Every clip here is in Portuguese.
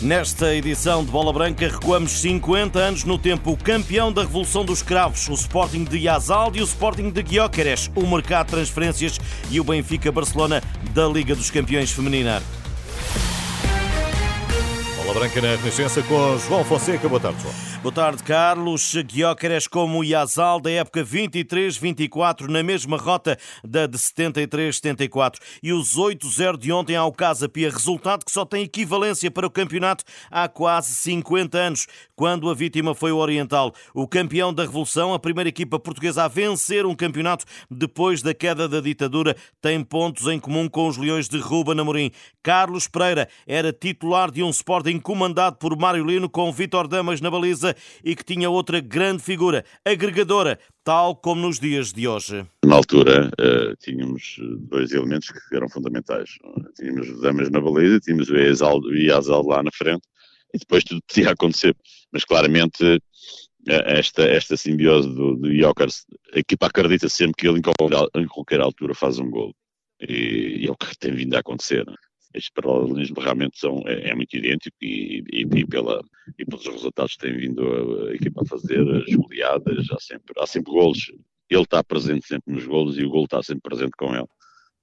Nesta edição de Bola Branca recuamos 50 anos no tempo. O campeão da Revolução dos Cravos, o Sporting de Yazalde e o Sporting de Guióqueres, o mercado de transferências e o Benfica Barcelona da Liga dos Campeões Feminina. Bola Branca na Renascença com João Fonseca. Boa tarde, João. Boa tarde, Carlos. Guióqueres como Yazal da época 23-24 na mesma rota da de 73-74 e os 8-0 de ontem ao Casa Pia, resultado que só tem equivalência para o campeonato há quase 50 anos, quando a vítima foi o Oriental, o campeão da Revolução, a primeira equipa portuguesa a vencer um campeonato depois da queda da ditadura, tem pontos em comum com os Leões de Ruba Amorim. Carlos Pereira era titular de um Sporting comandado por Mário Lino com Vitor Damas na baliza e que tinha outra grande figura, agregadora, tal como nos dias de hoje. Na altura, uh, tínhamos dois elementos que eram fundamentais. Tínhamos Damas na baliza, tínhamos o Iazal lá na frente, e depois tudo podia acontecer. Mas claramente, eh, esta, esta simbiose do, do Jokers, a equipa acredita sempre que ele em qualquer, em qualquer altura faz um gol. E, e, é o que tem vindo a acontecer estes paralelismos realmente são, é, é muito idêntico e, e, e, pela, e pelos resultados que tem vindo a, a, equipa a fazer, as goleadas, há sempre, há sempre golos. Ele está presente sempre nos golos e o gol está sempre presente com ele.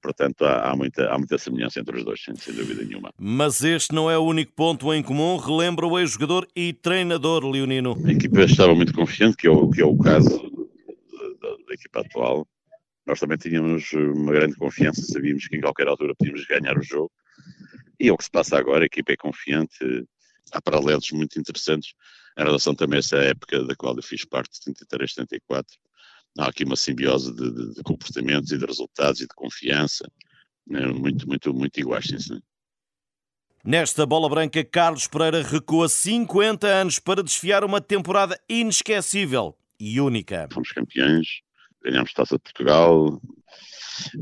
Portanto, há, há, muita, há muita semelhança entre os dois, sem, sem, dúvida nenhuma. Mas este não é o único ponto em comum, relembra o ex-jogador e treinador Leonino. A equipa estava muito confiante, que é o, que é o caso da, da equipa atual. Nós também tínhamos uma grande confiança, sabíamos que em qualquer altura podíamos ganhar o jogo. E é o que se passa agora, a equipa é confiante, há paralelos muito interessantes em relação também a essa época da qual eu fiz parte, 73, 74. Há aqui uma simbiose de, de, de comportamentos e de resultados e de confiança, né, muito, muito, muito iguais, sim, Nesta bola branca, Carlos Pereira recua 50 anos para desfiar uma temporada inesquecível e única. Fomos campeões, ganhámos Taça de Portugal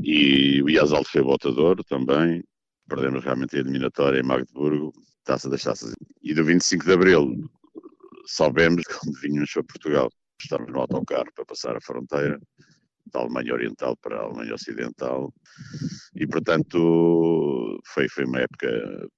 e o Iazal foi botador também perdemos realmente a eliminatória em Magdeburgo, taça das taças. E do 25 de Abril soubemos quando vínhamos para Portugal. Estávamos no autocarro para passar a fronteira da Alemanha Oriental para a Alemanha Ocidental e portanto foi, foi uma época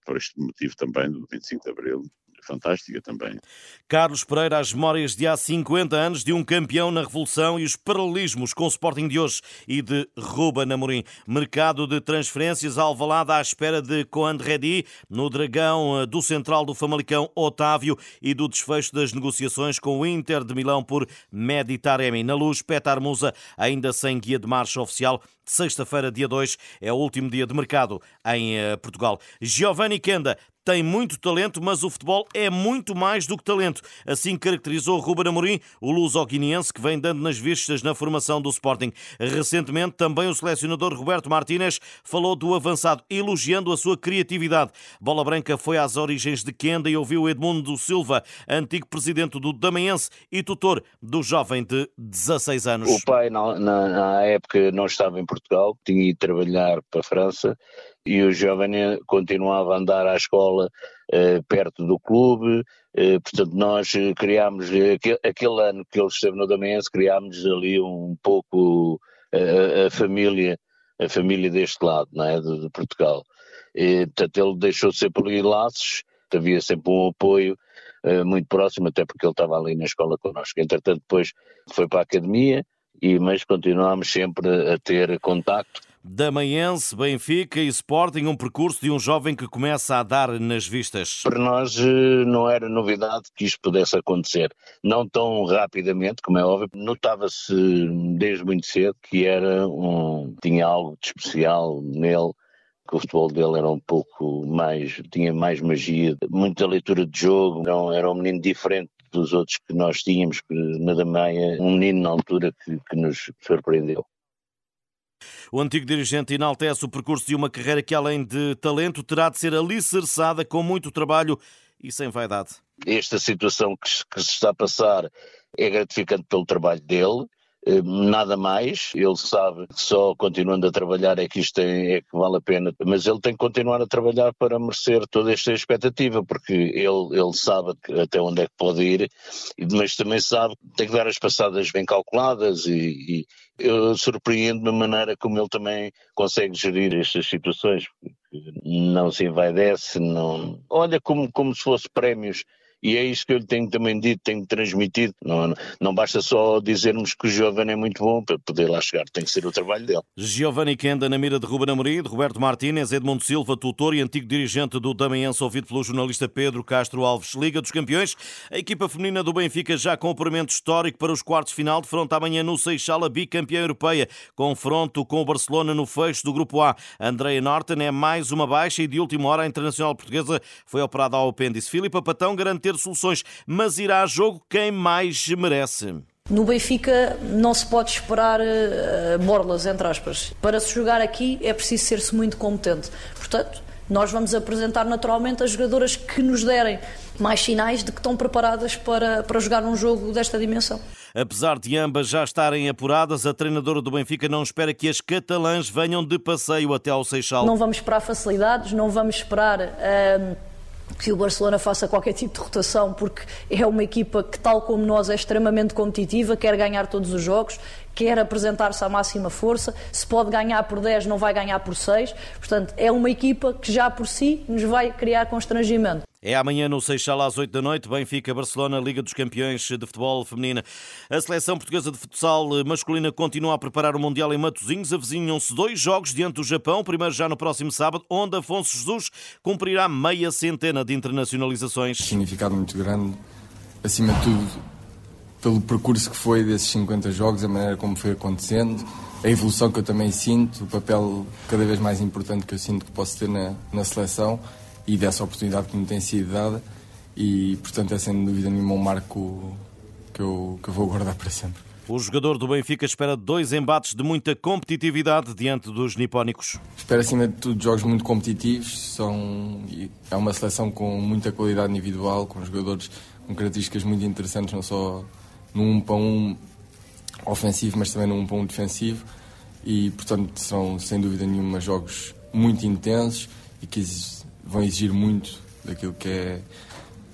por este motivo também do 25 de Abril fantástica também. Carlos Pereira, as memórias de há 50 anos de um campeão na Revolução e os paralelismos com o Sporting de hoje e de Ruba Namorim. Mercado de transferências alvalada à espera de Coand Redi, no Dragão eh, do Central do Famalicão Otávio e do desfecho das negociações com o Inter de Milão por Meditaremi. Na luz, Petar Musa, ainda sem guia de marcha oficial, sexta-feira, dia 2, é o último dia de mercado em eh, Portugal. Giovanni Kenda tem muito talento, mas o futebol é muito mais do que talento. Assim caracterizou Ruben Amorim, o luso-guineense que vem dando nas vistas na formação do Sporting. Recentemente, também o selecionador Roberto Martínez falou do avançado, elogiando a sua criatividade. Bola Branca foi às origens de Kenda e ouviu Edmundo Silva, antigo presidente do Damaense e tutor do jovem de 16 anos. O pai, na, na, na época, não estava em Portugal, tinha ido trabalhar para a França e o jovem continuava a andar à escola eh, perto do clube, eh, portanto nós eh, criámos, aquele, aquele, ano que ele esteve no Damense, criámos ali um pouco a, a, família, a família deste lado, não é, de, de Portugal. E, portanto ele deixou sempre ali laços, havia sempre um apoio muito próximo, até porque ele estava ali na escola connosco. Entretanto depois foi para a academia, e, mas continuámos sempre a ter contacto Damaense, Benfica e Sporting, um percurso de um jovem que começa a dar nas vistas. Para nós eh, não era novidade que isto pudesse acontecer. Não tão rapidamente, como é óbvio, notava-se desde muito cedo que era um, tinha algo de especial nele que o futebol dele era um pouco mais, tinha mais magia, muita leitura de jogo, não, era um menino diferente dos outros que nós tínhamos na Dameia, um menino na altura que, que nos surpreendeu. O antigo dirigente enaltece o percurso de uma carreira que, além de talento, terá de ser alicerçada com muito trabalho e sem vaidade. Esta situação que, que se está a passar é gratificante pelo trabalho dele, nada mais. Ele sabe que só continuando a trabalhar é que isto é, é, que vale a pena, mas ele tem que continuar a trabalhar para merecer toda esta expectativa, porque ele, ele sabe até onde é que pode ir, mas também sabe que tem que dar as passadas bem calculadas e, e eu surpreendo-me a maneira como ele também consegue gerir estas situações. Não se envaidece, não. Olha como, como se fosse prémios e é isso que eu tenho também dito, tenho transmitido. Não, não basta só dizermos que o Giovanni é muito bom para poder lá chegar, tem que ser o trabalho dele. Giovanni Kenda na mira de Ruben Amorim, de Roberto Martínez, Edmundo Silva, tutor e antigo dirigente do Damiense, ouvido pelo jornalista Pedro Castro Alves. Liga dos Campeões, a equipa feminina do Benfica já com cumprimento histórico para os quartos de final, amanhã no Seixal a bicampeã europeia. Confronto com o Barcelona no fecho do Grupo A. Andrea Norton é mais uma baixa e de última hora a internacional portuguesa foi operada ao apêndice. Filipe Patão garante ter soluções, mas irá a jogo quem mais merece. No Benfica não se pode esperar uh, borlas, entre aspas. Para se jogar aqui é preciso ser-se muito competente. Portanto, nós vamos apresentar naturalmente as jogadoras que nos derem mais sinais de que estão preparadas para, para jogar um jogo desta dimensão. Apesar de ambas já estarem apuradas, a treinadora do Benfica não espera que as catalãs venham de passeio até ao Seixal. Não vamos esperar facilidades, não vamos esperar. Uh, que o Barcelona faça qualquer tipo de rotação, porque é uma equipa que, tal como nós, é extremamente competitiva, quer ganhar todos os jogos, quer apresentar-se à máxima força. Se pode ganhar por 10, não vai ganhar por 6. Portanto, é uma equipa que já por si nos vai criar constrangimento. É amanhã no Seixal às 8 da noite, Benfica-Barcelona, Liga dos Campeões de Futebol Feminina. A seleção portuguesa de futsal masculina continua a preparar o Mundial em Matosinhos. Avizinham-se dois jogos diante do Japão, primeiro já no próximo sábado, onde Afonso Jesus cumprirá meia centena de internacionalizações. Significado muito grande, acima de tudo, pelo percurso que foi desses 50 jogos, a maneira como foi acontecendo, a evolução que eu também sinto, o papel cada vez mais importante que eu sinto que posso ter na, na seleção e dessa oportunidade que me tem sido dada e, portanto, é sem dúvida nenhuma um marco que eu, que eu vou guardar para sempre. O jogador do Benfica espera dois embates de muita competitividade diante dos nipónicos. Espera, acima de tudo, jogos muito competitivos. São, é uma seleção com muita qualidade individual, com jogadores com características muito interessantes, não só no 1 para 1 ofensivo, mas também no 1 para 1 defensivo. E, portanto, são sem dúvida nenhuma jogos muito intensos e que vão exigir muito daquilo que é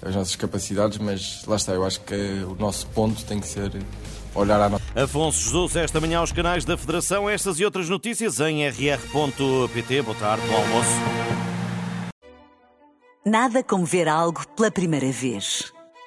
as nossas capacidades, mas lá está, eu acho que o nosso ponto tem que ser olhar à nossa. Afonso Jesus, esta manhã aos canais da Federação, estas e outras notícias em rr.pt. Boa tarde, bom almoço. Nada como ver algo pela primeira vez.